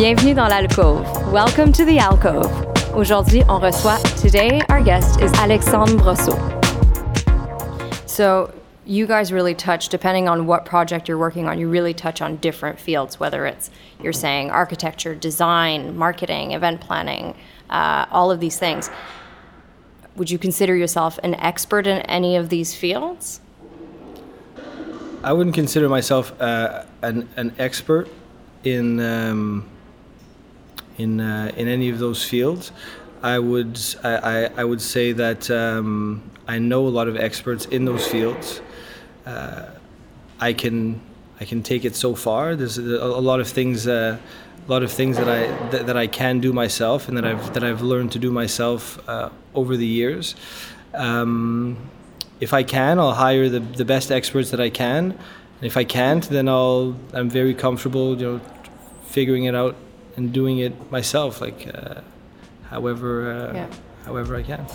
Bienvenue dans l'alcôve. Welcome to the alcove. Aujourd'hui, on reçoit. Today, our guest is Alexandre Brosseau. So, you guys really touch, depending on what project you're working on, you really touch on different fields, whether it's you're saying architecture, design, marketing, event planning, uh, all of these things. Would you consider yourself an expert in any of these fields? I wouldn't consider myself uh, an, an expert in um, in uh, in any of those fields. I would I, I, would say that um, I know a lot of experts in those fields. Uh, I can I can take it so far. There's a, a lot of things uh, a lot of things that I that, that, I can do myself and that I've that I've learned to do myself uh, over the years. Um, if I can, I'll hire the, the best experts that I can. And if I can't, then I'll I'm very comfortable, you know, figuring it out and doing it myself, like uh, however uh, yeah. however I can.